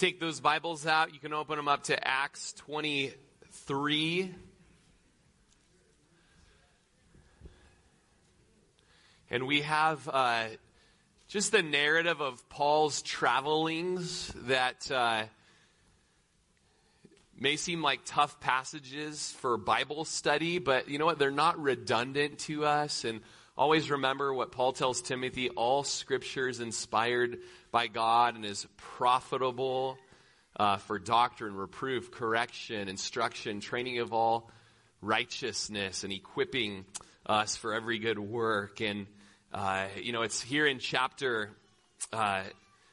take those Bibles out. You can open them up to Acts 23. And we have uh, just the narrative of Paul's travelings that uh, may seem like tough passages for Bible study, but you know what? They're not redundant to us. And always remember what Paul tells Timothy all scripture is inspired by God and is profitable uh, for doctrine, reproof, correction, instruction, training of all righteousness, and equipping us for every good work. And uh, you know, it's here in chapter uh,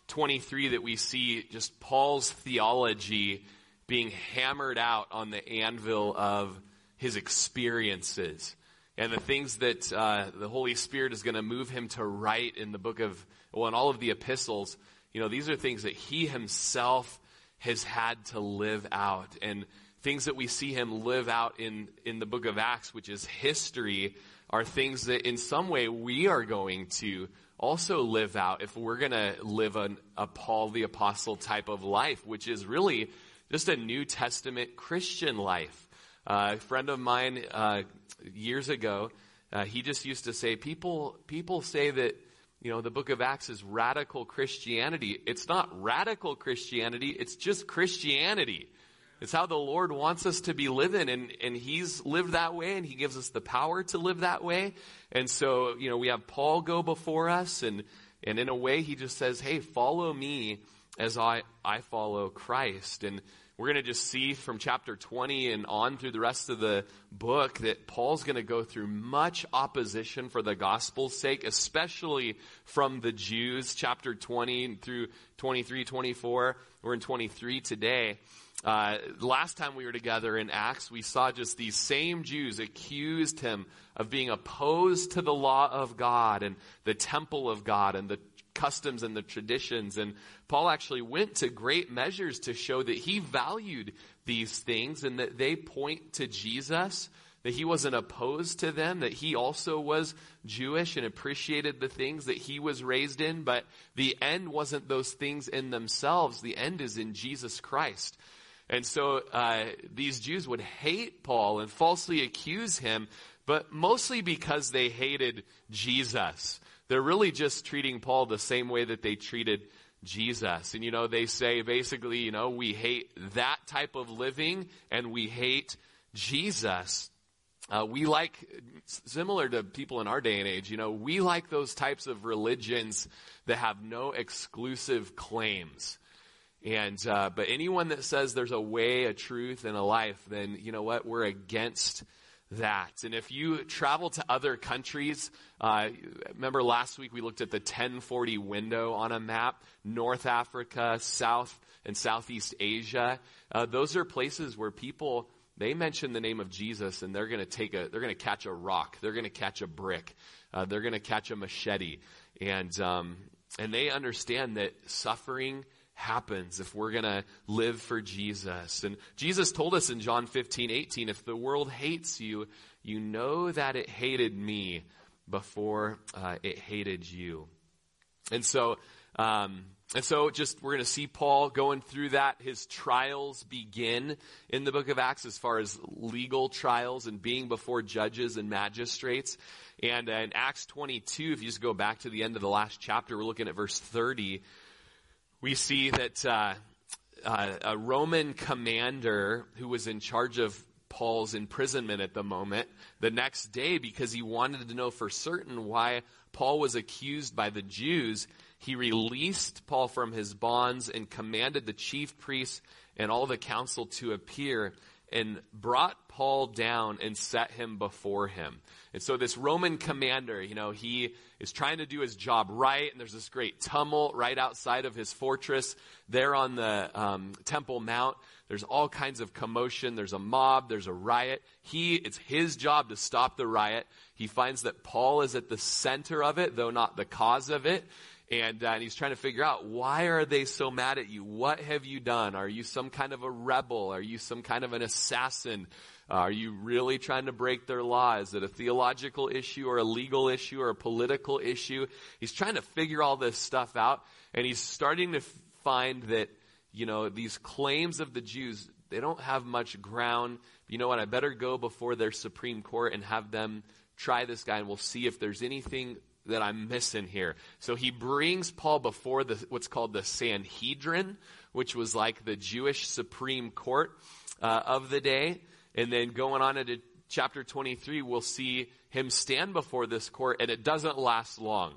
23 that we see just Paul's theology being hammered out on the anvil of his experiences and the things that uh, the Holy Spirit is going to move him to write in the book of, well, in all of the epistles. You know, these are things that he himself has had to live out and things that we see him live out in, in the book of Acts, which is history are things that in some way we are going to also live out if we're going to live an, a Paul the Apostle type of life, which is really just a New Testament Christian life. Uh, a friend of mine uh, years ago, uh, he just used to say, people, people say that, you know, the book of Acts is radical Christianity. It's not radical Christianity, it's just Christianity. It's how the Lord wants us to be living and, and He's lived that way and He gives us the power to live that way. And so, you know, we have Paul go before us and, and in a way He just says, hey, follow me as I, I follow Christ. And we're going to just see from chapter 20 and on through the rest of the book that Paul's going to go through much opposition for the gospel's sake, especially from the Jews, chapter 20 through 23, 24. We're in 23 today. Uh, last time we were together in Acts, we saw just these same Jews accused him of being opposed to the law of God and the temple of God and the customs and the traditions. And Paul actually went to great measures to show that he valued these things and that they point to Jesus, that he wasn't opposed to them, that he also was Jewish and appreciated the things that he was raised in. But the end wasn't those things in themselves. The end is in Jesus Christ. And so uh, these Jews would hate Paul and falsely accuse him, but mostly because they hated Jesus. They're really just treating Paul the same way that they treated Jesus. And you know, they say basically, you know, we hate that type of living and we hate Jesus. Uh, we like, similar to people in our day and age, you know, we like those types of religions that have no exclusive claims. And uh, but anyone that says there's a way, a truth, and a life, then you know what? We're against that. And if you travel to other countries, uh, remember last week we looked at the 1040 window on a map, North Africa, South and Southeast Asia. Uh, those are places where people they mention the name of Jesus and they're going to take a they're going to catch a rock, they're going to catch a brick, uh, they're going to catch a machete, and um, and they understand that suffering happens if we're going to live for Jesus. And Jesus told us in John 15, 18, if the world hates you, you know that it hated me before uh, it hated you. And so, um, and so just we're going to see Paul going through that. His trials begin in the book of Acts as far as legal trials and being before judges and magistrates. And in Acts 22, if you just go back to the end of the last chapter, we're looking at verse 30 we see that uh, uh, a Roman commander who was in charge of Paul's imprisonment at the moment, the next day, because he wanted to know for certain why Paul was accused by the Jews, he released Paul from his bonds and commanded the chief priests and all the council to appear and brought Paul down and set him before him. And so this Roman commander, you know, he is trying to do his job right, and there's this great tumult right outside of his fortress there on the um, Temple Mount. There's all kinds of commotion. There's a mob. There's a riot. He, it's his job to stop the riot. He finds that Paul is at the center of it, though not the cause of it. And, uh, and he's trying to figure out why are they so mad at you? What have you done? Are you some kind of a rebel? Are you some kind of an assassin? Uh, are you really trying to break their law? Is it a theological issue or a legal issue or a political issue? He's trying to figure all this stuff out and he's starting to find that you know, these claims of the Jews, they don't have much ground. You know what? I better go before their Supreme Court and have them try this guy, and we'll see if there's anything that I'm missing here. So he brings Paul before the, what's called the Sanhedrin, which was like the Jewish Supreme Court uh, of the day. And then going on into chapter 23, we'll see him stand before this court, and it doesn't last long.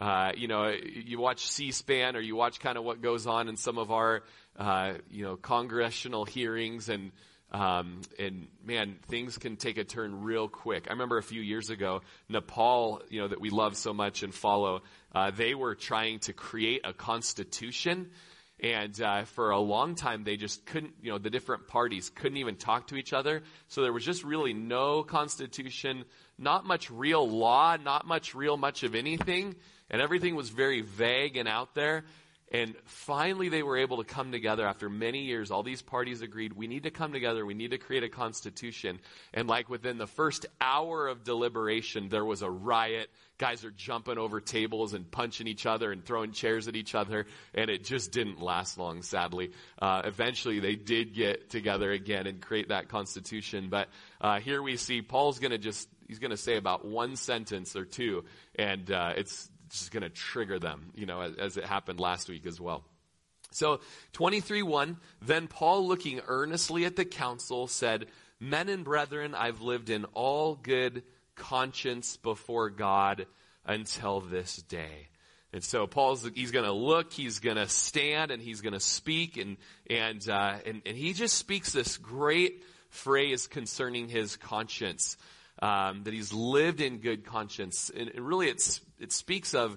Uh, you know, you watch C-SPAN or you watch kind of what goes on in some of our, uh, you know, congressional hearings and, um, and man, things can take a turn real quick. I remember a few years ago, Nepal, you know, that we love so much and follow, uh, they were trying to create a constitution. And uh, for a long time, they just couldn't, you know, the different parties couldn't even talk to each other. So there was just really no constitution, not much real law, not much real much of anything. And everything was very vague and out there. And finally, they were able to come together after many years. All these parties agreed, we need to come together. We need to create a constitution. And like within the first hour of deliberation, there was a riot. Guys are jumping over tables and punching each other and throwing chairs at each other. And it just didn't last long, sadly. Uh, eventually, they did get together again and create that constitution. But uh, here we see Paul's going to just, he's going to say about one sentence or two. And uh, it's just going to trigger them, you know, as, as it happened last week as well. So 23:1, then Paul looking earnestly at the council said, "Men and brethren, I've lived in all good conscience before God until this day." And so Paul's he's going to look, he's going to stand, and he's going to speak, and and, uh, and and he just speaks this great phrase concerning his conscience um, that he's lived in good conscience. And really, it's, it speaks of,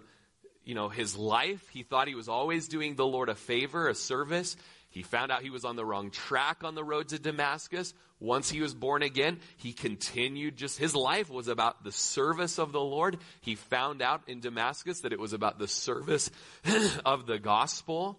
you know, his life. He thought he was always doing the Lord a favor, a service. He found out he was on the wrong track on the road to Damascus. Once he was born again, he continued just, his life was about the service of the Lord. He found out in Damascus that it was about the service of the gospel.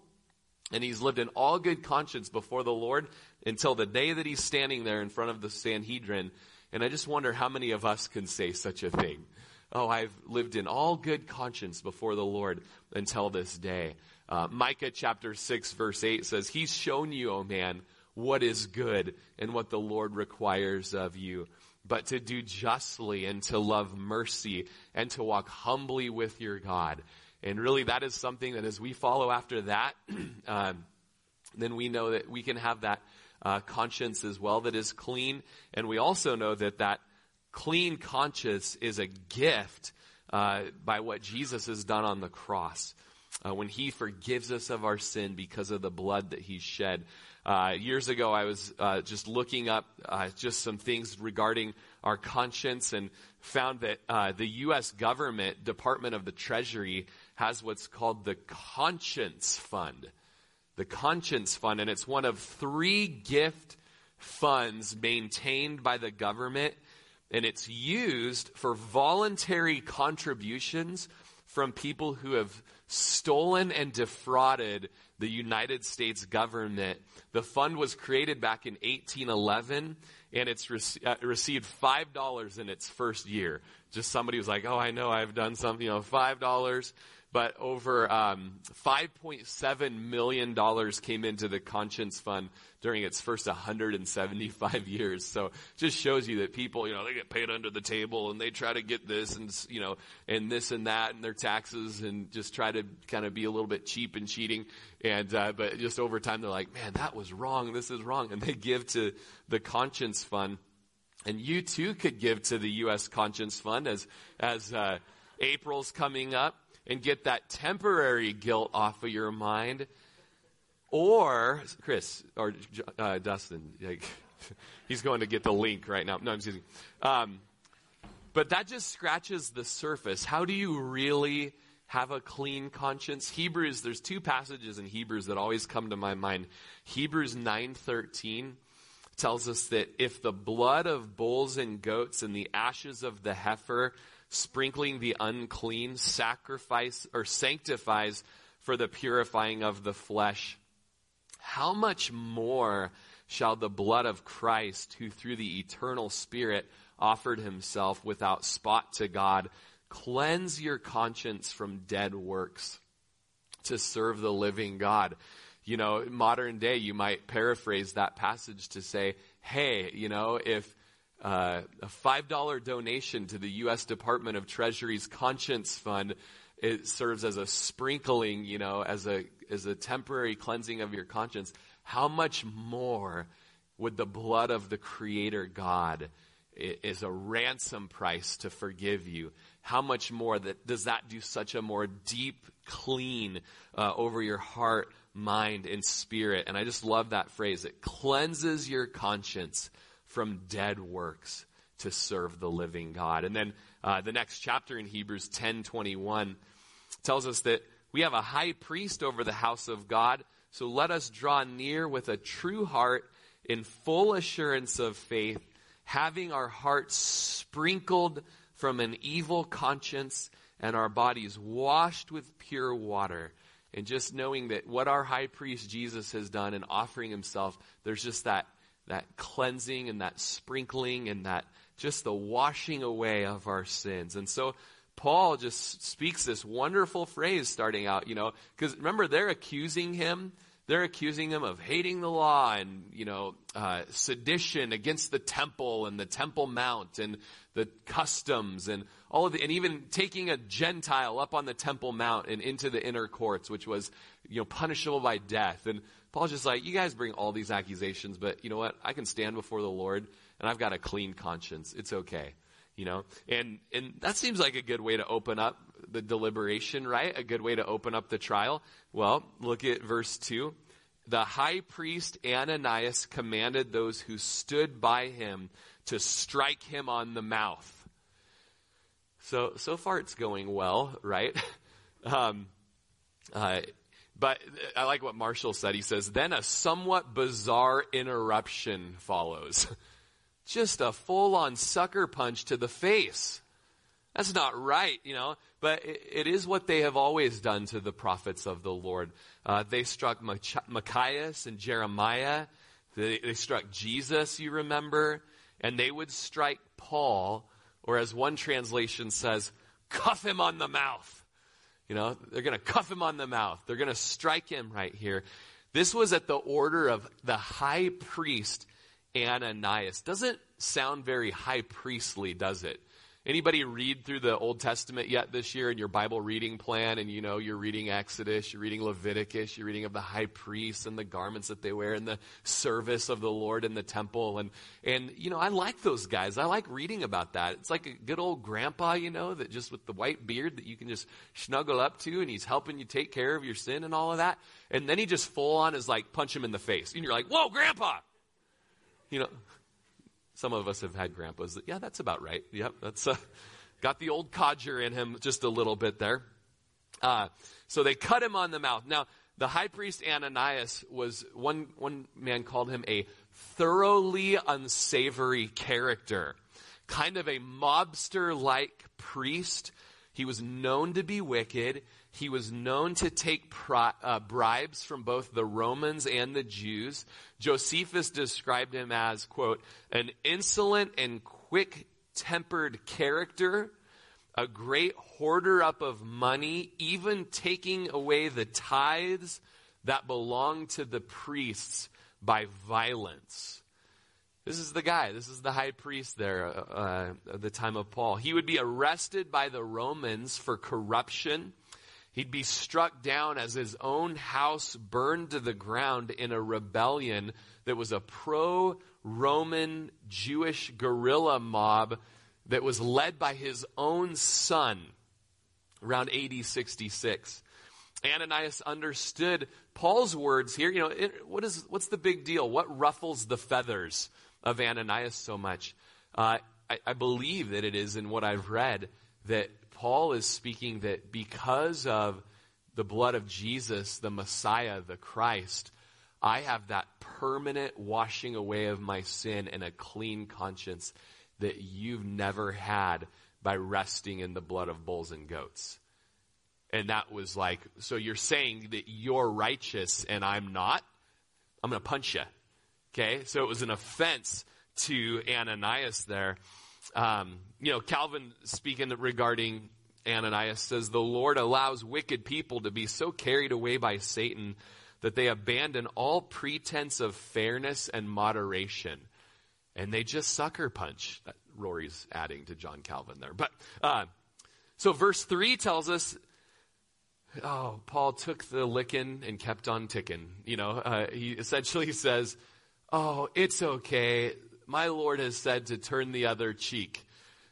And he's lived in all good conscience before the Lord until the day that he's standing there in front of the Sanhedrin and I just wonder how many of us can say such a thing. Oh, I've lived in all good conscience before the Lord until this day. Uh, Micah chapter 6 verse 8 says, He's shown you, O man, what is good and what the Lord requires of you, but to do justly and to love mercy and to walk humbly with your God. And really that is something that as we follow after that, um, then we know that we can have that uh, conscience as well that is clean. And we also know that that clean conscience is a gift uh, by what Jesus has done on the cross. Uh, when he forgives us of our sin because of the blood that he shed. Uh, years ago, I was uh, just looking up uh, just some things regarding our conscience and found that uh, the U.S. government, Department of the Treasury, has what's called the Conscience Fund the Conscience Fund, and it's one of three gift funds maintained by the government, and it's used for voluntary contributions from people who have stolen and defrauded the United States government. The fund was created back in 1811 and it's uh, received $5 in its first year. Just somebody was like, oh, I know I've done something, you know, $5 but over um, $5.7 million came into the Conscience Fund during its first 175 years. So just shows you that people, you know, they get paid under the table and they try to get this and, you know, and this and that and their taxes and just try to kind of be a little bit cheap and cheating. And, uh, but just over time, they're like, man, that was wrong. This is wrong. And they give to the Conscience Fund. And you too could give to the U.S. Conscience Fund as, as, uh, April's coming up and get that temporary guilt off of your mind. Or, Chris, or uh, Dustin, like, he's going to get the link right now. No, I'm kidding. Um, but that just scratches the surface. How do you really have a clean conscience? Hebrews, there's two passages in Hebrews that always come to my mind. Hebrews 9:13 tells us that if the blood of bulls and goats and the ashes of the heifer sprinkling the unclean, sacrifice or sanctifies for the purifying of the flesh. How much more shall the blood of Christ, who through the eternal Spirit offered himself without spot to God, cleanse your conscience from dead works to serve the living God? you know, modern day, you might paraphrase that passage to say, hey, you know, if uh, a $5 donation to the U.S. Department of Treasury's Conscience Fund it serves as a sprinkling, you know, as a, as a temporary cleansing of your conscience, how much more would the blood of the Creator God is a ransom price to forgive you? How much more that does that do such a more deep clean uh, over your heart, mind, and spirit. And I just love that phrase. It cleanses your conscience from dead works to serve the living God. And then uh, the next chapter in Hebrews 10:21 tells us that we have a high priest over the house of God. So let us draw near with a true heart in full assurance of faith, having our hearts sprinkled from an evil conscience and our bodies washed with pure water. And just knowing that what our high priest Jesus has done in offering himself, there's just that, that cleansing and that sprinkling and that just the washing away of our sins. And so Paul just speaks this wonderful phrase starting out, you know, because remember, they're accusing him they're accusing him of hating the law and, you know, uh, sedition against the temple and the Temple Mount and the customs and all of the, and even taking a Gentile up on the Temple Mount and into the inner courts, which was, you know, punishable by death. And Paul's just like, you guys bring all these accusations, but you know what? I can stand before the Lord and I've got a clean conscience. It's okay. You know, and, and that seems like a good way to open up the deliberation, right? A good way to open up the trial. Well, look at verse 2. The high priest Ananias commanded those who stood by him to strike him on the mouth. So, so far it's going well, right? Um, uh, but I like what Marshall said. He says, then a somewhat bizarre interruption follows. Just a full on sucker punch to the face. That's not right, you know, but it, is what they have always done to the prophets of the Lord. Uh, they struck Micaiah and Jeremiah. They, they struck Jesus, you remember. And they would strike Paul, or as one translation says, cuff him on the mouth. You know, they're going to cuff him on the mouth. They're going to strike him right here. This was at the order of the high priest Ananias. Doesn't sound very high priestly, does it? Anybody read through the Old Testament yet this year in your Bible reading plan? And you know, you're reading Exodus, you're reading Leviticus, you're reading of the high priests and the garments that they wear and the service of the Lord in the temple. And, and, you know, I like those guys. I like reading about that. It's like a good old grandpa, you know, that just with the white beard that you can just snuggle up to and he's helping you take care of your sin and all of that. And then he just full on is like punch him in the face. And you're like, whoa, grandpa! You know, some of us have had grandpas that, yeah, that's about right. Yep, that's uh, got the old codger in him just a little bit there. Uh, so they cut him on the mouth. Now, the high priest Ananias was, one, one man called him a thoroughly unsavory character, kind of a mobster like priest. He was known to be wicked. He was known to take pri- uh, bribes from both the Romans and the Jews. Josephus described him as, quote, an insolent and quick tempered character, a great hoarder up of money, even taking away the tithes that belonged to the priests by violence. This is the guy. This is the high priest there uh, uh at the time of Paul. He would be arrested by the Romans for corruption He'd be struck down as his own house burned to the ground in a rebellion that was a pro Roman Jewish guerrilla mob that was led by his own son around AD 66. Ananias understood Paul's words here. You know, it, what is, what's the big deal? What ruffles the feathers of Ananias so much? Uh, I, I believe that it is in what I've read that Paul is speaking that because of the blood of Jesus, the Messiah, the Christ, I have that permanent washing away of my sin and a clean conscience that you've never had by resting in the blood of bulls and goats. And that was like, so you're saying that you're righteous and I'm not? I'm going to punch you. Okay? So it was an offense to Ananias there. Um, you know, Calvin speaking regarding Ananias says, the Lord allows wicked people to be so carried away by Satan that they abandon all pretense of fairness and moderation. And they just sucker punch. Rory's adding to John Calvin there. But, uh, so verse 3 tells us oh, Paul took the licking and kept on ticking. You know, uh, he essentially says, oh, it's okay. My Lord has said to turn the other cheek.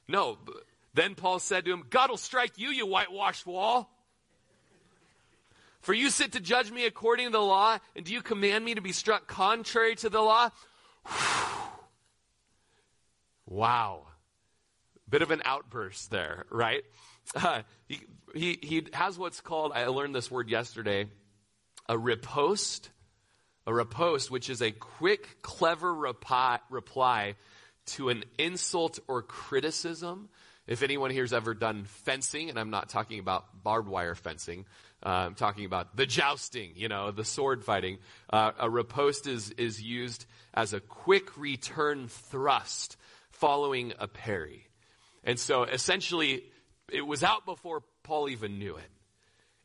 No. Then Paul said to him, God will strike you, you whitewashed wall. For you sit to judge me according to the law, and do you command me to be struck contrary to the law? wow. Bit of an outburst there, right? Uh, he, he, he has what's called, I learned this word yesterday, a riposte. A riposte, which is a quick, clever reply, reply to an insult or criticism. If anyone here's ever done fencing, and I'm not talking about barbed wire fencing, uh, I'm talking about the jousting, you know, the sword fighting. Uh, a riposte is, is used as a quick return thrust following a parry. And so essentially, it was out before Paul even knew it.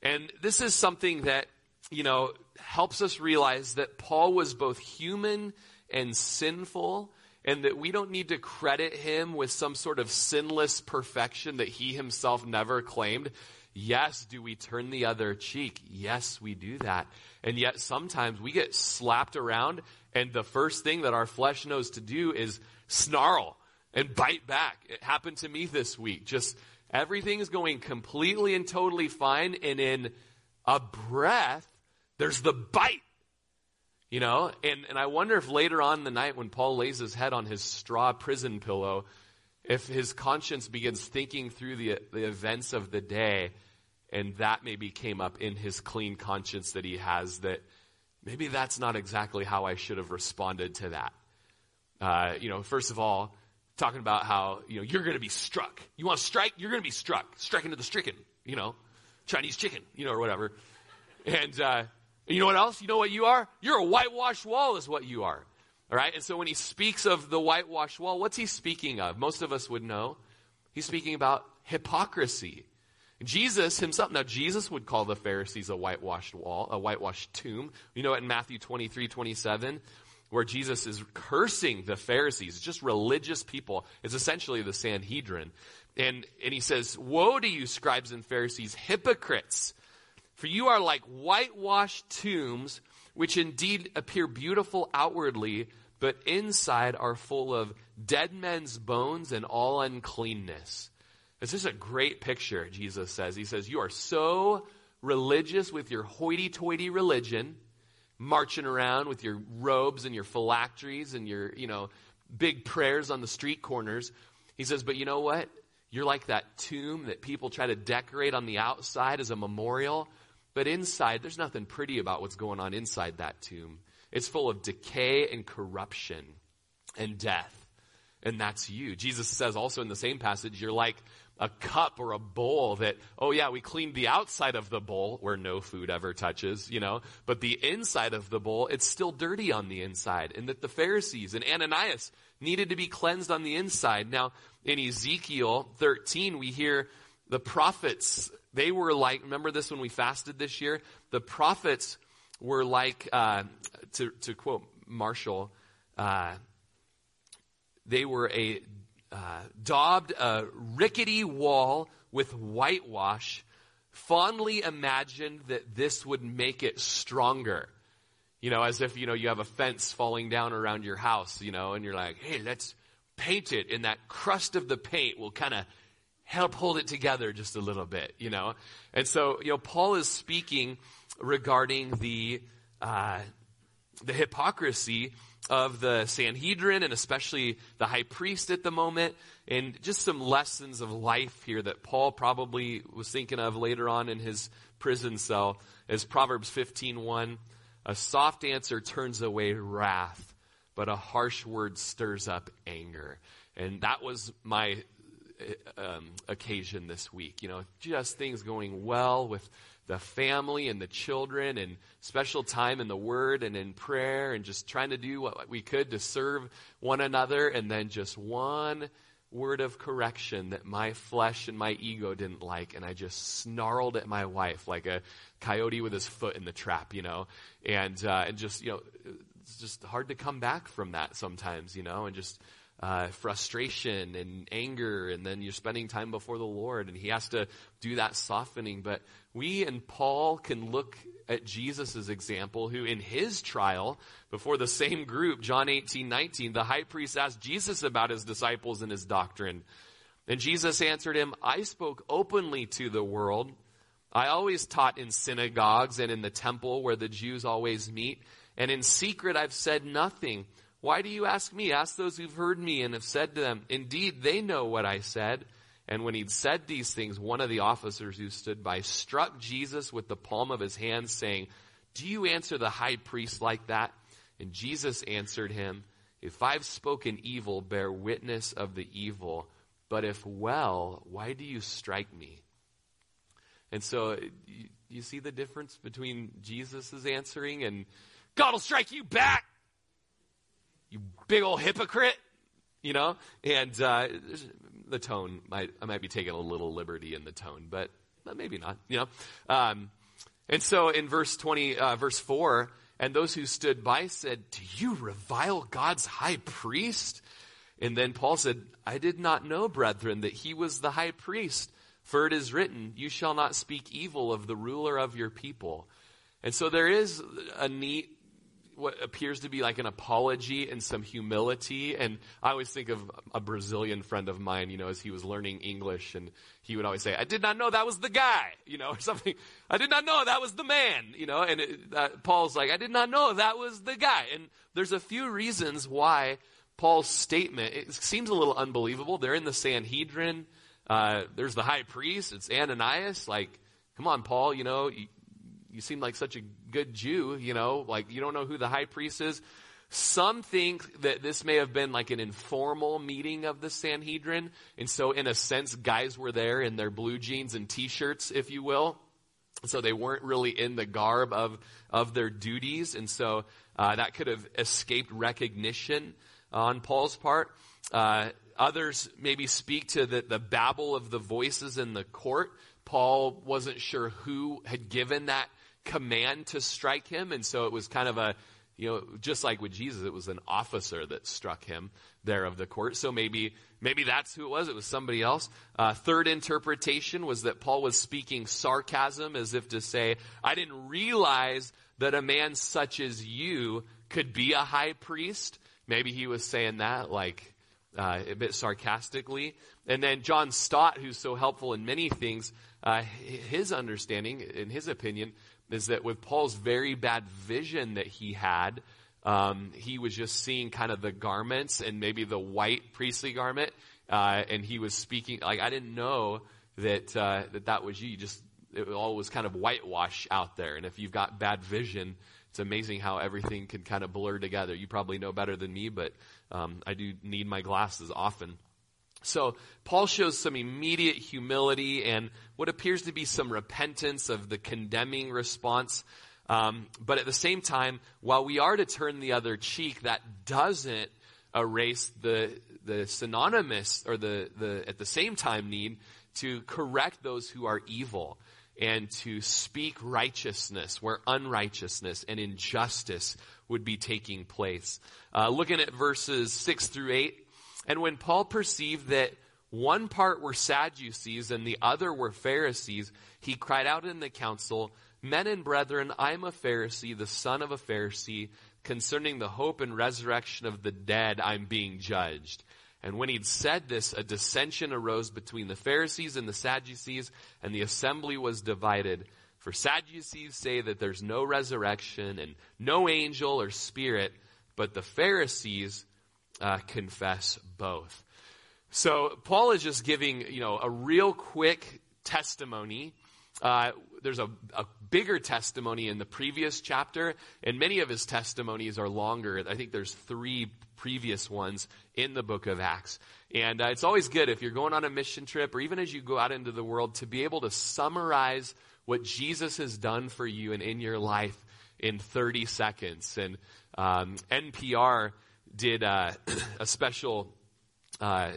And this is something that, you know, helps us realize that Paul was both human and sinful and that we don't need to credit him with some sort of sinless perfection that he himself never claimed. Yes, do we turn the other cheek? Yes, we do that. And yet sometimes we get slapped around and the first thing that our flesh knows to do is snarl and bite back. It happened to me this week. Just everything is going completely and totally fine and in a breath, there's the bite you know, and, and I wonder if later on in the night when Paul lays his head on his straw prison pillow, if his conscience begins thinking through the, the events of the day, and that maybe came up in his clean conscience that he has, that maybe that's not exactly how I should have responded to that. Uh, you know, first of all, talking about how, you know, you're going to be struck. You want to strike? You're going to be struck. Strike into the stricken, you know, Chinese chicken, you know, or whatever. And, uh, and you know what else? You know what you are? You're a whitewashed wall, is what you are. All right? And so when he speaks of the whitewashed wall, what's he speaking of? Most of us would know. He's speaking about hypocrisy. Jesus himself, now Jesus would call the Pharisees a whitewashed wall, a whitewashed tomb. You know in Matthew 23, 27, where Jesus is cursing the Pharisees, just religious people. It's essentially the Sanhedrin. And, and he says, Woe to you, scribes and Pharisees, hypocrites! For you are like whitewashed tombs, which indeed appear beautiful outwardly, but inside are full of dead men's bones and all uncleanness. This is a great picture, Jesus says. He says, You are so religious with your hoity toity religion, marching around with your robes and your phylacteries and your, you know, big prayers on the street corners. He says, But you know what? You're like that tomb that people try to decorate on the outside as a memorial, but inside, there's nothing pretty about what's going on inside that tomb. It's full of decay and corruption and death. And that's you. Jesus says also in the same passage, you're like a cup or a bowl that, oh yeah, we cleaned the outside of the bowl where no food ever touches, you know, but the inside of the bowl, it's still dirty on the inside. And that the Pharisees and Ananias needed to be cleansed on the inside. Now, in Ezekiel 13, we hear the prophets they were like, remember this when we fasted this year? The prophets were like, uh, to, to quote Marshall, uh, they were a uh, daubed a rickety wall with whitewash, fondly imagined that this would make it stronger. You know, as if, you know, you have a fence falling down around your house, you know, and you're like, hey, let's paint it, and that crust of the paint will kind of help hold it together just a little bit, you know? And so, you know, Paul is speaking regarding the, uh, the hypocrisy of the Sanhedrin and especially the high priest at the moment and just some lessons of life here that Paul probably was thinking of later on in his prison cell as Proverbs 15:1 a soft answer turns away wrath but a harsh word stirs up anger and that was my um, occasion this week. You know, just things going well with the family and the children and special time in the Word and in prayer and just trying to do what we could to serve one another. And then just one word of correction that my flesh and my ego didn't like, and I just snarled at my wife like a coyote with his foot in the trap, you know, and uh, and just you know, it's just hard to come back from that sometimes, you know, and just uh, frustration and anger, and then you're spending time before the Lord, and He has to do that softening. But we and Paul can look at Jesus' example, who in his trial before the same group, John 18, 19, the high priest asked Jesus about his disciples and his doctrine. And Jesus answered him, I spoke openly to the world. I always taught in synagogues and in the temple where the Jews always meet. And in secret I've said nothing. Why do you ask me? Ask those who've heard me and have said to them, Indeed, they know what I said. And when he'd said these things, one of the officers who stood by struck Jesus with the palm of his hand, saying, Do you answer the high priest like that? And Jesus answered him, If I've spoken evil, bear witness of the evil. But if well, why do you strike me? And so you, you see the difference between Jesus' answering and God will strike you back, you big old hypocrite, you know? And uh, the tone might I might be taking a little liberty in the tone, but, but maybe not. You know, um, and so in verse twenty, uh, verse four, and those who stood by said, "Do you revile God's high priest?" And then Paul said, "I did not know, brethren, that he was the high priest." For it is written, You shall not speak evil of the ruler of your people. And so there is a neat what appears to be like an apology and some humility. And I always think of a Brazilian friend of mine, you know, as he was learning English and he would always say, I did not know that was the guy, you know, or something. I did not know that was the man, you know, and it, uh, Paul's like, I did not know that was the guy. And there's a few reasons why Paul's statement, it seems a little unbelievable. They're in the Sanhedrin. Uh, there's the high priest. It's Ananias. Like, come on, Paul, you know, you seem like such a good Jew, you know, like you don't know who the high priest is. Some think that this may have been like an informal meeting of the Sanhedrin. And so, in a sense, guys were there in their blue jeans and t shirts, if you will. So they weren't really in the garb of, of their duties. And so uh, that could have escaped recognition on Paul's part. Uh, others maybe speak to the, the babble of the voices in the court. Paul wasn't sure who had given that command to strike him. And so it was kind of a, you know, just like with Jesus, it was an officer that struck him there of the court. So maybe, maybe that's who it was. It was somebody else. Uh, third interpretation was that Paul was speaking sarcasm as if to say, I didn't realize that a man such as you could be a high priest. Maybe he was saying that like, uh, a bit sarcastically. And then John Stott, who's so helpful in many things, uh, his understanding, in his opinion, is that with Paul's very bad vision that he had, um, he was just seeing kind of the garments and maybe the white priestly garment, uh, and he was speaking like I didn't know that uh, that that was you. you. Just it all was kind of whitewash out there, and if you've got bad vision, it's amazing how everything can kind of blur together. You probably know better than me, but um, I do need my glasses often. So Paul shows some immediate humility and what appears to be some repentance of the condemning response. Um, but at the same time, while we are to turn the other cheek, that doesn't erase the the synonymous or the the at the same time need to correct those who are evil and to speak righteousness where unrighteousness and injustice would be taking place. Uh, looking at verses six through eight. And when Paul perceived that one part were Sadducees and the other were Pharisees, he cried out in the council, Men and brethren, I am a Pharisee, the son of a Pharisee. Concerning the hope and resurrection of the dead, I'm being judged. And when he'd said this, a dissension arose between the Pharisees and the Sadducees, and the assembly was divided. For Sadducees say that there's no resurrection and no angel or spirit, but the Pharisees uh, confess both. So Paul is just giving, you know, a real quick testimony. Uh, there's a, a, bigger testimony in the previous chapter, and many of his testimonies are longer. I think there's three previous ones in the book of Acts. And uh, it's always good if you're going on a mission trip or even as you go out into the world to be able to summarize what Jesus has done for you and in your life in 30 seconds. And um, NPR did uh, a special uh,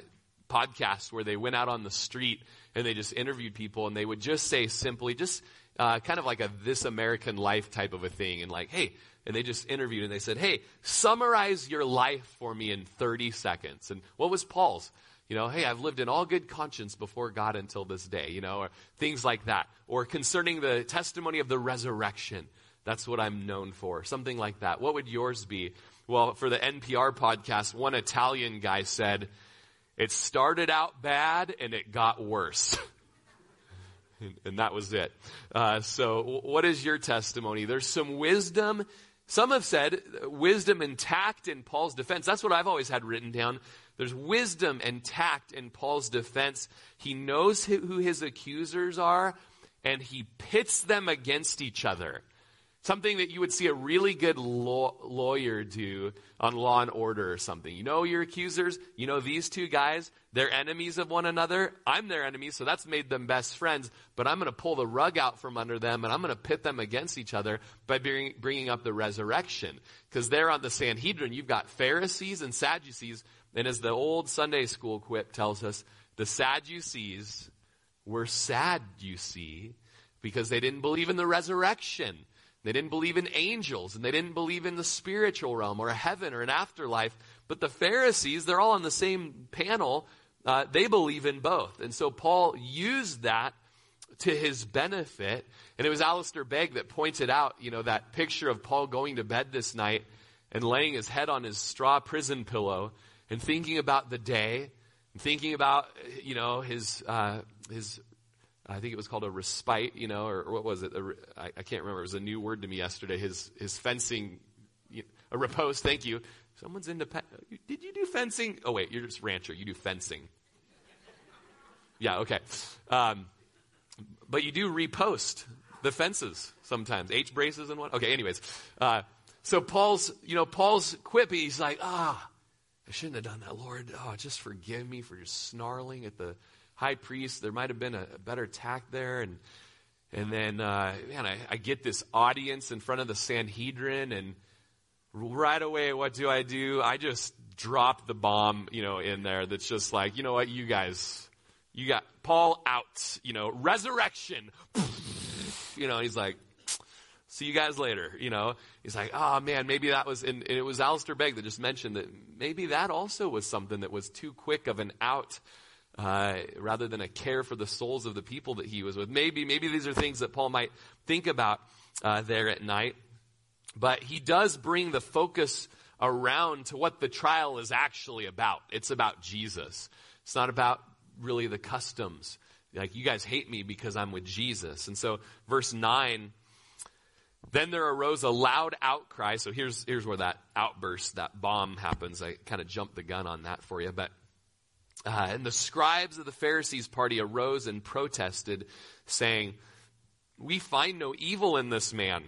podcast where they went out on the street and they just interviewed people and they would just say simply, just uh, kind of like a This American Life type of a thing, and like, hey, and they just interviewed and they said, hey, summarize your life for me in 30 seconds. And what was Paul's? You know, hey, I've lived in all good conscience before God until this day, you know, or things like that. Or concerning the testimony of the resurrection. That's what I'm known for. Something like that. What would yours be? Well, for the NPR podcast, one Italian guy said, it started out bad and it got worse. and, that was it. Uh, so, what is your testimony? There's some wisdom. Some have said wisdom and tact in Paul's defense. That's what I've always had written down. There's wisdom and tact in Paul's defense. He knows who his accusers are, and he pits them against each other. Something that you would see a really good law, lawyer do on Law and Order or something. You know your accusers, you know these two guys, they're enemies of one another. I'm their enemy, so that's made them best friends. But I'm going to pull the rug out from under them and I'm going to pit them against each other by bring, bringing up the resurrection. Because there on the Sanhedrin, you've got Pharisees and Sadducees. And as the old Sunday school quip tells us, the Sadducees were sad, you see, because they didn't believe in the resurrection. They didn't believe in angels and they didn't believe in the spiritual realm or a heaven or an afterlife. But the Pharisees, they're all on the same panel. Uh, they believe in both. And so Paul used that to his benefit. And it was Alistair Begg that pointed out, you know, that picture of Paul going to bed this night and laying his head on his straw prison pillow and thinking about the day and thinking about, you know, his, uh, his I think it was called a respite, you know, or, or what was it? I, can't remember. It was a new word to me yesterday. His his fencing, a repose. Thank you. Someone's independent. Did you do fencing? Oh wait, you're just rancher. You do fencing. Yeah, okay. Um, but you do repost the fences sometimes, H braces and what. Okay, anyways, uh, so Paul's, you know, Paul's quip. He's like, ah, I shouldn't have done that, Lord. Oh, just forgive me for just snarling at the high priest. There might have been a, a better tact there. And, and then, uh, man, I, I get this audience in front of the Sanhedrin, and right away, what do I do? I just drop the bomb, you know, in there that's just like, you know what, you guys, you got Paul out, you know, resurrection. You know, he's like, see you guys later, you know. He's like, oh man, maybe that was, and, and it was Alistair Begg that just mentioned that maybe that also was something that was too quick of an out uh, rather than a care for the souls of the people that he was with. Maybe, maybe these are things that Paul might think about uh, there at night. But he does bring the focus around to what the trial is actually about. It's about Jesus. It's not about really the customs. Like, you guys hate me because I'm with Jesus. And so, verse 9, then there arose a loud outcry. So here's, here's where that outburst, that bomb happens. I kind of jumped the gun on that for you. But uh, and the scribes of the Pharisees' party arose and protested, saying, We find no evil in this man.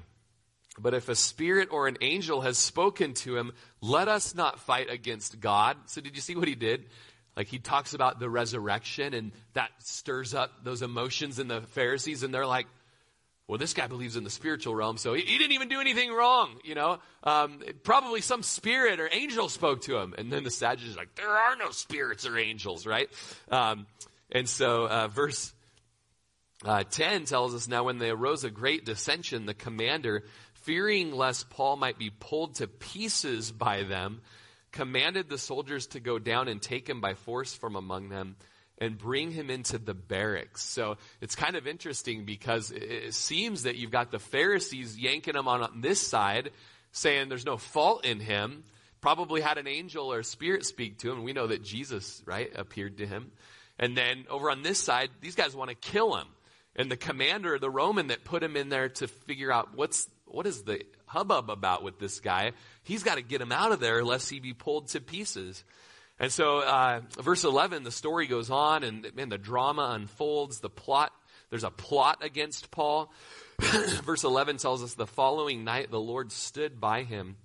But if a spirit or an angel has spoken to him, let us not fight against God. So, did you see what he did? Like, he talks about the resurrection, and that stirs up those emotions in the Pharisees, and they're like, well, this guy believes in the spiritual realm, so he, he didn't even do anything wrong, you know. Um, probably some spirit or angel spoke to him. And then the Sadducees like, there are no spirits or angels, right? Um, and so uh, verse uh, 10 tells us, Now when there arose a great dissension, the commander, fearing lest Paul might be pulled to pieces by them, commanded the soldiers to go down and take him by force from among them and bring him into the barracks. So it's kind of interesting because it seems that you've got the Pharisees yanking him on this side, saying there's no fault in him. Probably had an angel or spirit speak to him. We know that Jesus, right, appeared to him. And then over on this side, these guys want to kill him. And the commander, the Roman that put him in there to figure out what's what is the hubbub about with this guy, he's got to get him out of there lest he be pulled to pieces. And so, uh, verse 11, the story goes on, and the drama unfolds. The plot, there's a plot against Paul. verse 11 tells us the following night the Lord stood by him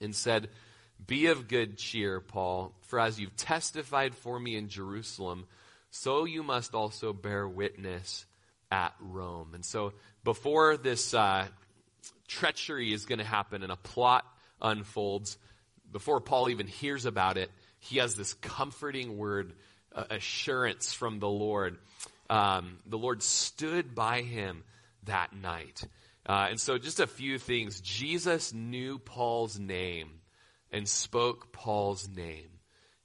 and said, Be of good cheer, Paul, for as you've testified for me in Jerusalem, so you must also bear witness at Rome. And so, before this uh, treachery is going to happen and a plot unfolds, before Paul even hears about it, he has this comforting word uh, assurance from the Lord. Um, the Lord stood by him that night. Uh, and so, just a few things. Jesus knew Paul's name and spoke Paul's name.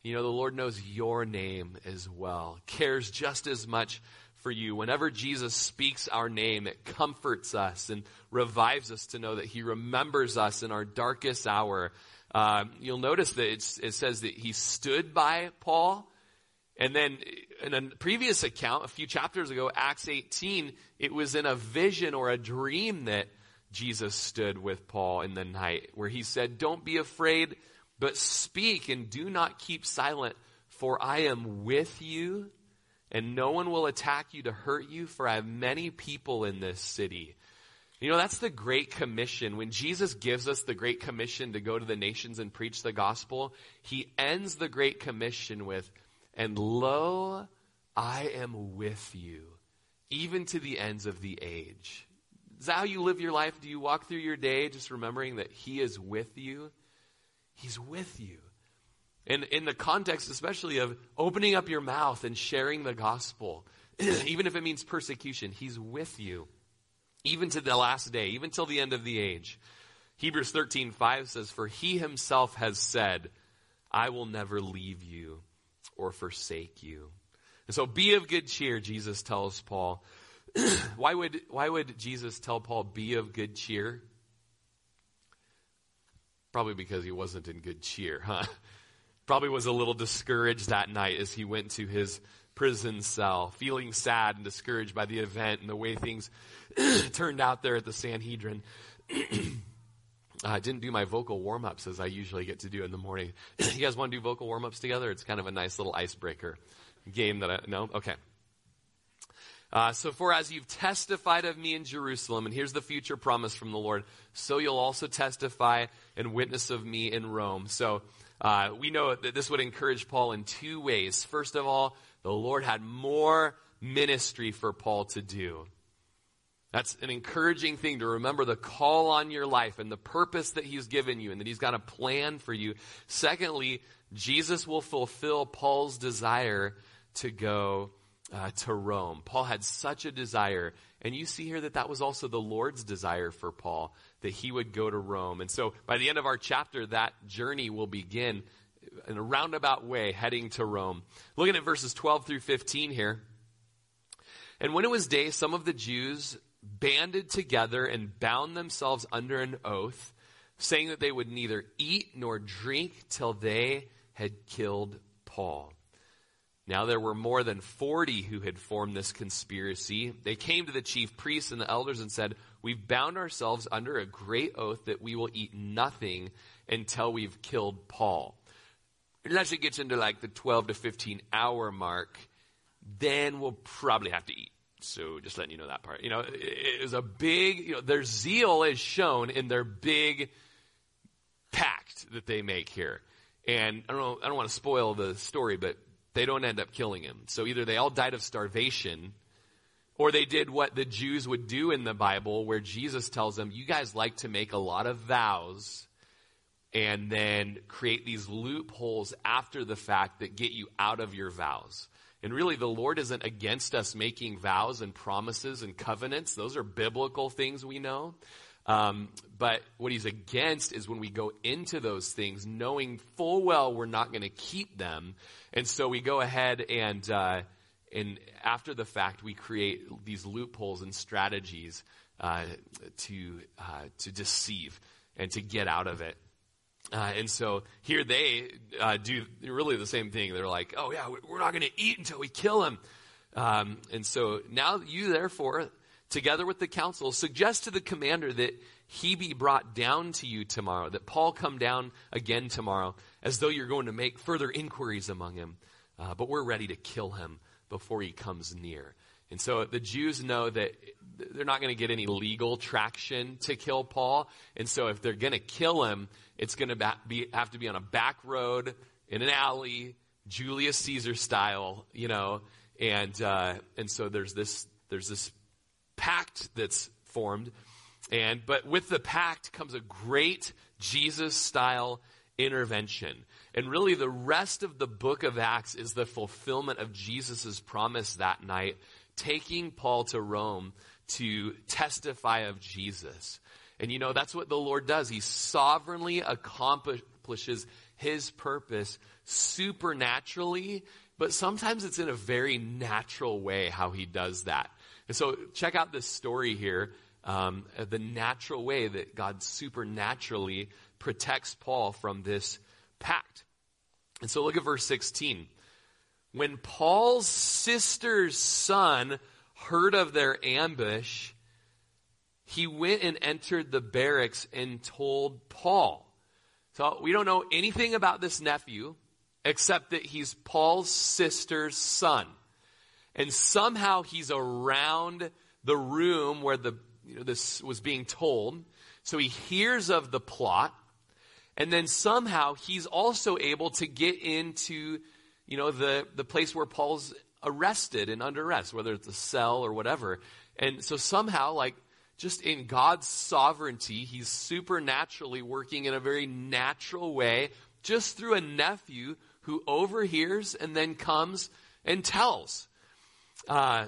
You know, the Lord knows your name as well, cares just as much for you. Whenever Jesus speaks our name, it comforts us and revives us to know that He remembers us in our darkest hour. Uh, you'll notice that it says that He stood by Paul. And then in a previous account, a few chapters ago, Acts 18, it was in a vision or a dream that Jesus stood with Paul in the night, where he said, Don't be afraid, but speak and do not keep silent, for I am with you, and no one will attack you to hurt you, for I have many people in this city. You know, that's the Great Commission. When Jesus gives us the Great Commission to go to the nations and preach the gospel, he ends the Great Commission with, and lo, I am with you, even to the ends of the age. Is that how you live your life? Do you walk through your day just remembering that He is with you? He's with you. And in the context, especially of opening up your mouth and sharing the gospel, even if it means persecution, He's with you, even to the last day, even till the end of the age. Hebrews 13, 5 says, For He Himself has said, I will never leave you or forsake you. And so be of good cheer, Jesus tells Paul. why would why would Jesus tell Paul be of good cheer? Probably because he wasn't in good cheer, huh? Probably was a little discouraged that night as he went to his prison cell, feeling sad and discouraged by the event and the way things turned out there at the Sanhedrin. I didn't do my vocal warm ups as I usually get to do in the morning. you guys want to do vocal warm ups together? It's kind of a nice little icebreaker game that I no okay. Uh, so, for as you've testified of me in Jerusalem, and here's the future promise from the Lord, so you'll also testify and witness of me in Rome. So, uh, we know that this would encourage Paul in two ways. First of all, the Lord had more ministry for Paul to do. That's an encouraging thing to remember the call on your life and the purpose that He's given you and that He's got a plan for you. Secondly, Jesus will fulfill Paul's desire to go uh, to Rome. Paul had such a desire. And you see here that that was also the Lord's desire for Paul, that he would go to Rome. And so by the end of our chapter, that journey will begin in a roundabout way heading to Rome. Looking at verses 12 through 15 here. And when it was day, some of the Jews banded together and bound themselves under an oath, saying that they would neither eat nor drink till they had killed Paul. Now there were more than 40 who had formed this conspiracy. They came to the chief priests and the elders and said, We've bound ourselves under a great oath that we will eat nothing until we've killed Paul. Unless it gets into like the 12 to 15 hour mark, then we'll probably have to eat. So just letting you know that part. You know, it is a big, you know, their zeal is shown in their big pact that they make here. And I don't know, I don't want to spoil the story, but they don't end up killing him. So either they all died of starvation, or they did what the Jews would do in the Bible, where Jesus tells them, You guys like to make a lot of vows and then create these loopholes after the fact that get you out of your vows. And really, the Lord isn't against us making vows and promises and covenants. Those are biblical things we know. Um, but what he's against is when we go into those things knowing full well we're not going to keep them. And so we go ahead and, uh, and after the fact, we create these loopholes and strategies uh, to, uh, to deceive and to get out of it. Uh, and so here they uh, do really the same thing. They're like, oh, yeah, we're not going to eat until we kill him. Um, and so now you, therefore, together with the council, suggest to the commander that he be brought down to you tomorrow, that Paul come down again tomorrow, as though you're going to make further inquiries among him. Uh, but we're ready to kill him before he comes near. And so the Jews know that they're not going to get any legal traction to kill Paul. And so if they're going to kill him, it's going to be, have to be on a back road, in an alley, Julius Caesar style, you know. And, uh, and so there's this, there's this pact that's formed. And, but with the pact comes a great Jesus style intervention. And really, the rest of the book of Acts is the fulfillment of Jesus' promise that night, taking Paul to Rome to testify of Jesus. And you know, that's what the Lord does. He sovereignly accomplishes his purpose supernaturally, but sometimes it's in a very natural way how he does that. And so check out this story here, um, the natural way that God supernaturally protects Paul from this pact. And so look at verse 16. When Paul's sister's son heard of their ambush, he went and entered the barracks and told Paul. So we don't know anything about this nephew except that he's Paul's sister's son. And somehow he's around the room where the, you know, this was being told. So he hears of the plot. And then somehow he's also able to get into, you know, the, the place where Paul's arrested and under arrest, whether it's a cell or whatever. And so somehow, like, just in God's sovereignty, he's supernaturally working in a very natural way, just through a nephew who overhears and then comes and tells. Uh,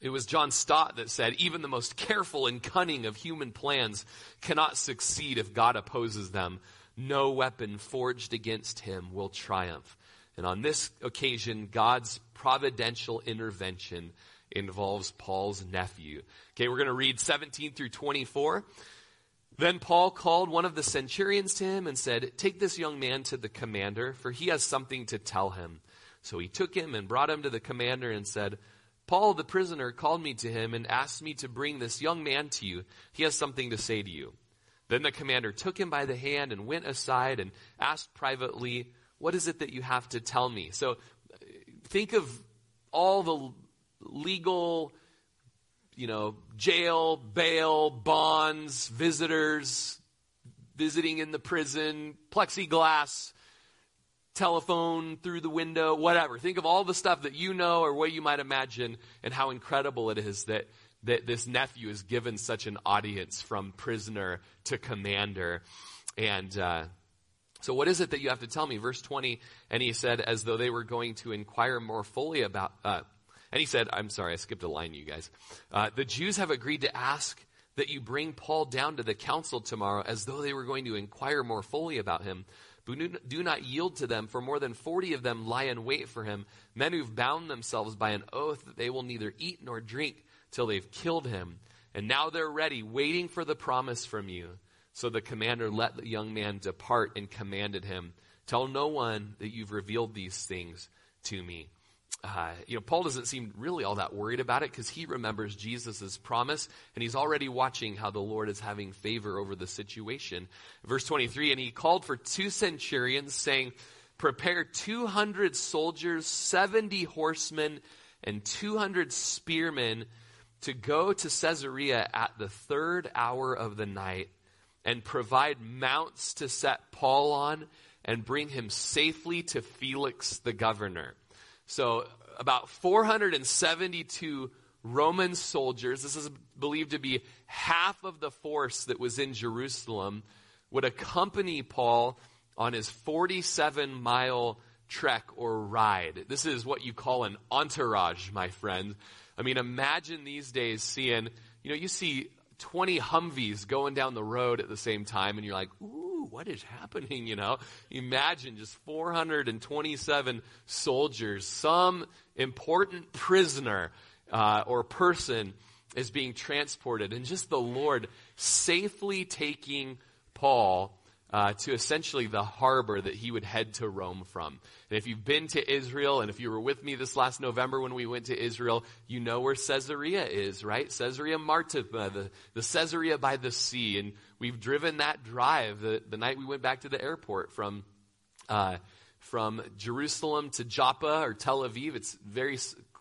it was John Stott that said, even the most careful and cunning of human plans cannot succeed if God opposes them. No weapon forged against him will triumph. And on this occasion, God's providential intervention involves Paul's nephew. Okay, we're going to read 17 through 24. Then Paul called one of the centurions to him and said, Take this young man to the commander, for he has something to tell him. So he took him and brought him to the commander and said, Paul, the prisoner, called me to him and asked me to bring this young man to you. He has something to say to you. Then the commander took him by the hand and went aside and asked privately, What is it that you have to tell me? So think of all the legal, you know, jail, bail, bonds, visitors, visiting in the prison, plexiglass, telephone through the window, whatever. Think of all the stuff that you know or what you might imagine and how incredible it is that, that this nephew is given such an audience from prisoner to commander. And, uh, so what is it that you have to tell me? Verse 20, and he said, as though they were going to inquire more fully about, uh, and he said, I'm sorry, I skipped a line, you guys. Uh, the Jews have agreed to ask that you bring Paul down to the council tomorrow as though they were going to inquire more fully about him. But do not yield to them, for more than 40 of them lie in wait for him, men who've bound themselves by an oath that they will neither eat nor drink till they've killed him. And now they're ready, waiting for the promise from you. So the commander let the young man depart and commanded him, Tell no one that you've revealed these things to me uh, you know, Paul doesn't seem really all that worried about it because he remembers Jesus' promise and he's already watching how the Lord is having favor over the situation. Verse 23, and he called for two centurions saying, prepare 200 soldiers, 70 horsemen, and 200 spearmen to go to Caesarea at the third hour of the night and provide mounts to set Paul on and bring him safely to Felix the governor. So, about 472 Roman soldiers, this is believed to be half of the force that was in Jerusalem, would accompany Paul on his 47 mile trek or ride. This is what you call an entourage, my friend. I mean, imagine these days seeing, you know, you see 20 Humvees going down the road at the same time, and you're like, ooh what is happening? You know, imagine just 427 soldiers, some important prisoner uh, or person is being transported, and just the Lord safely taking Paul uh, to essentially the harbor that he would head to Rome from. And if you've been to Israel, and if you were with me this last November when we went to Israel, you know where Caesarea is, right? Caesarea Maritima, the, the Caesarea by the sea. And we've driven that drive the, the night we went back to the airport from, uh, from Jerusalem to Joppa or Tel Aviv. It's very,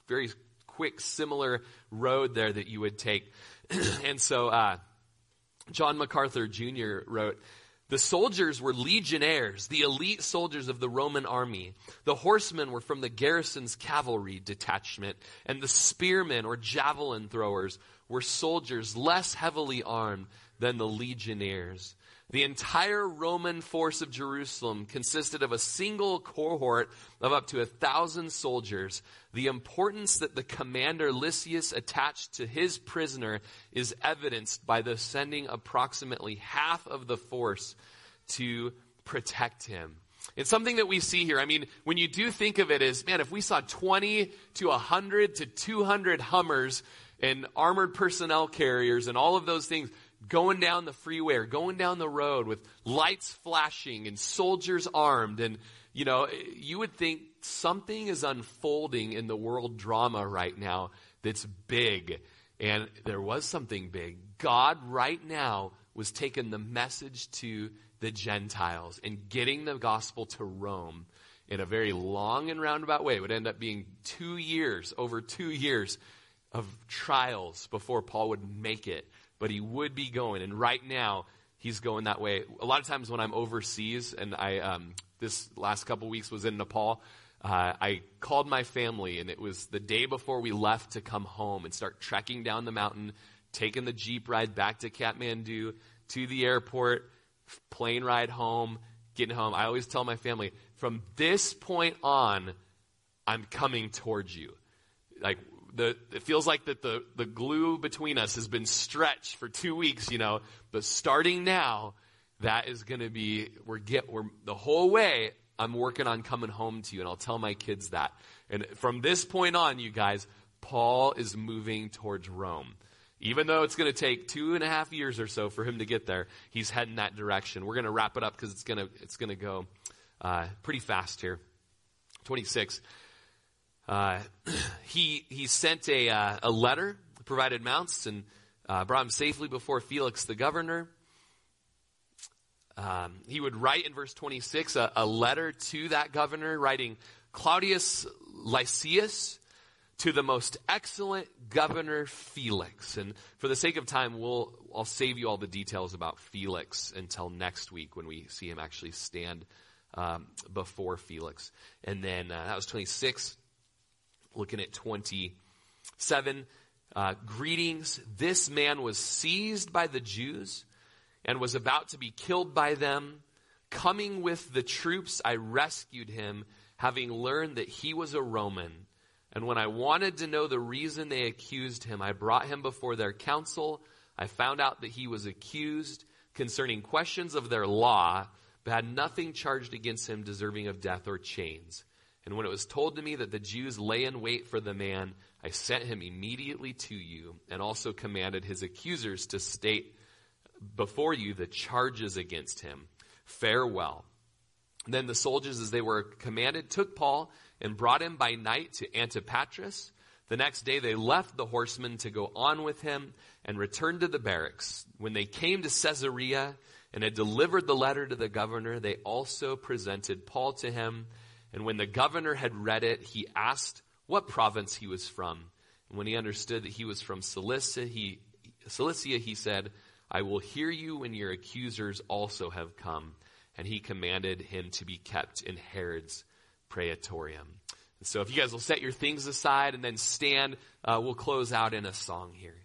very quick, similar road there that you would take. and so, uh, John MacArthur Jr. wrote, the soldiers were legionnaires, the elite soldiers of the Roman army. The horsemen were from the garrison's cavalry detachment, and the spearmen or javelin throwers were soldiers less heavily armed than the legionnaires. The entire Roman force of Jerusalem consisted of a single cohort of up to a thousand soldiers. The importance that the commander Lysias attached to his prisoner is evidenced by the sending approximately half of the force to protect him. It's something that we see here. I mean, when you do think of it as, man, if we saw 20 to 100 to 200 Hummers and armored personnel carriers and all of those things, going down the freeway or going down the road with lights flashing and soldiers armed. And you know you would think something is unfolding in the world drama right now that's big. And there was something big. God right now was taking the message to the gentiles and getting the gospel to rome in a very long and roundabout way. It would end up being two years over two years of trials before paul would make it but he would be going. And right now, he's going that way. A lot of times when I'm overseas, and I um, this last couple weeks was in Nepal, uh, I called my family, and it was the day before we left to come home and start trekking down the mountain, taking the jeep ride back to Kathmandu, to the airport, plane ride home, getting home. I always tell my family, from this point on, I'm coming towards you. Like the, it feels like that the, the glue between us has been stretched for two weeks, you know, but starting now, that is going to be, we're get, we're, the whole way, I'm working on coming home to you, and I'll tell my kids that. And from this point on, you guys, Paul is moving towards Rome. Even though it's going to take two and a half years or so for him to get there, he's heading that direction. We're going to wrap it up because it's going to, it's going to go uh, pretty fast here. 26. Uh, he, he sent a, uh, a letter, provided mounts, and uh, brought him safely before Felix the governor. Um, he would write in verse 26 a, a, letter to that governor, writing, Claudius Lysias to the most excellent governor Felix. And for the sake of time, we'll, I'll save you all the details about Felix until next week when we see him actually stand um, before Felix. And then uh, that was 26 looking at 27. Uh, greetings. This man was seized by the Jews and was about to be killed by them. Coming with the troops, I rescued him, having learned that he was a Roman. And when I wanted to know the reason they accused him, I brought him before their council. I found out that he was accused concerning questions of their law, but had nothing charged against him deserving of death or chains. And when it was told to me that the Jews lay in wait for the man, I sent him immediately to you and also commanded his accusers to state before you the charges against him. Farewell. Then the soldiers, as they were commanded, took Paul and brought him by night to Antipatris. The next day they left the horsemen to go on with him and returned to the barracks. When they came to Caesarea and had delivered the letter to the governor, they also presented Paul to him and when the governor had read it, he asked what province he was from. And when he understood that he was from Cilicia, he, Cilicia, he said, I will hear you when your accusers also have come. And he commanded him to be kept in Herod's praetorium. So if you guys will set your things aside and then stand, uh, we'll close out in a song here.